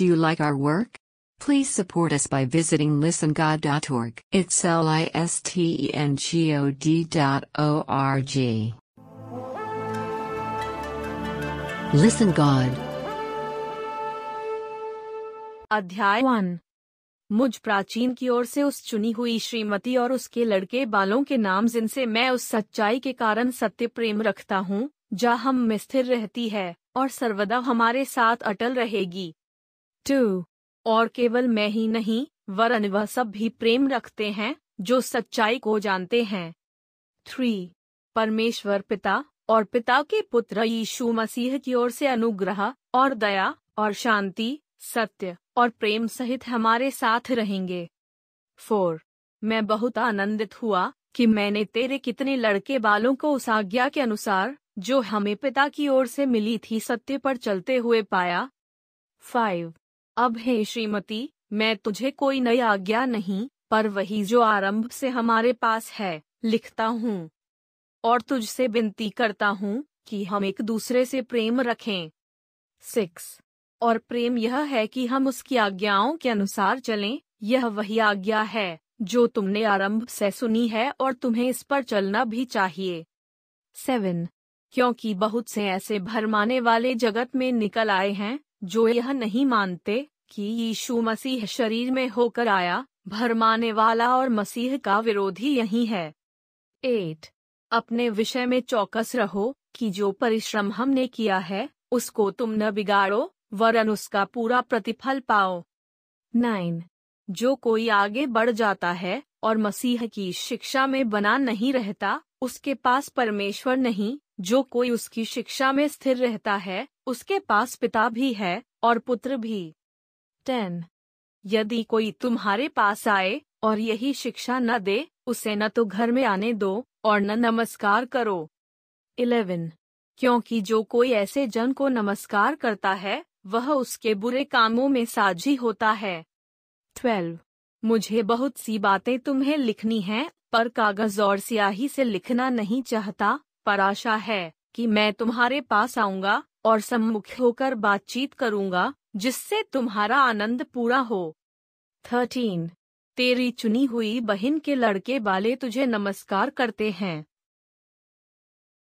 Do you like our work? Please support us by visiting listengod.org. It's L I S T E N G O D dot O R G. Listen God. अध्याय one मुझ प्राचीन की ओर से उस चुनी हुई श्रीमती और उसके लड़के बालों के नाम जिनसे मैं उस सच्चाई के कारण सत्य प्रेम रखता हूँ, जहाँ हम स्थिर रहती है, और सर्वदा हमारे साथ अटल रहेगी टू और केवल मैं ही नहीं, वरन वह सब भी प्रेम रखते हैं, जो सच्चाई को जानते हैं। थ्री। परमेश्वर पिता और पिता के पुत्र यीशु मसीह की ओर से अनुग्रह और दया और शांति, सत्य और प्रेम सहित हमारे साथ रहेंगे। फोर। मैं बहुत आनंदित हुआ कि मैंने तेरे कितने लड़के बालों को उस आज्ञा के अनुसार, जो हमें पिता की ओर से मिली थी, सत्य पर चलते हुए पाया। फाइव। अब हे श्रीमती, मैं तुझे कोई नई आज्ञा नहीं, पर वही जो आरंभ से हमारे पास है, लिखता हूँ। और तुझसे विनती करता हूँ कि हम एक दूसरे से प्रेम रखें। सिक्स। और प्रेम यह है कि हम उसकी आज्ञाओं के अनुसार चलें, यह वही आज्ञा है, जो तुमने आरंभ से सुनी है और तुम्हें इस पर चलना भी चाहिए। सेवन। क्योंकि बहुत से ऐसे भरमाने वाले जगत में निकल आए हैं जो यह नहीं मानते कि यीशु मसीह शरीर में होकर आया, भरमाने वाला और मसीह का विरोधी यही है। एट, अपने विषय में चौकस रहो कि जो परिश्रम हमने किया है, उसको तुम न बिगाड़ो, वरन उसका पूरा प्रतिफल पाओ। नाइन, जो कोई आगे बढ़ जाता है और मसीह की शिक्षा में बना नहीं रहता, उसके पास परमेश्वर नहीं, जो कोई उसकी शिक्षा में स्थिर रहता है उसके पास पिता भी है और पुत्र भी। टेन। यदि कोई तुम्हारे पास आए और यही शिक्षा न दे, उसे न तो घर में आने दो और न नमस्कार करो। इलेवन। क्योंकि जो कोई ऐसे जन को नमस्कार करता है, वह उसके बुरे कामों में साझी होता है। ट्वेल्व। मुझे बहुत सी बातें तुम्हें लिखनी हैं, पर कागज़ और स्याही से लिखना नहीं चाहता, पर आशा है कि मैं तुम्हारे पास आऊँगा और सम्मुख होकर बातचीत करूँगा, जिससे तुम्हारा आनंद पूरा हो। थर्टीन, तेरी चुनी हुई बहन के लड़के वाले तुझे नमस्कार करते हैं।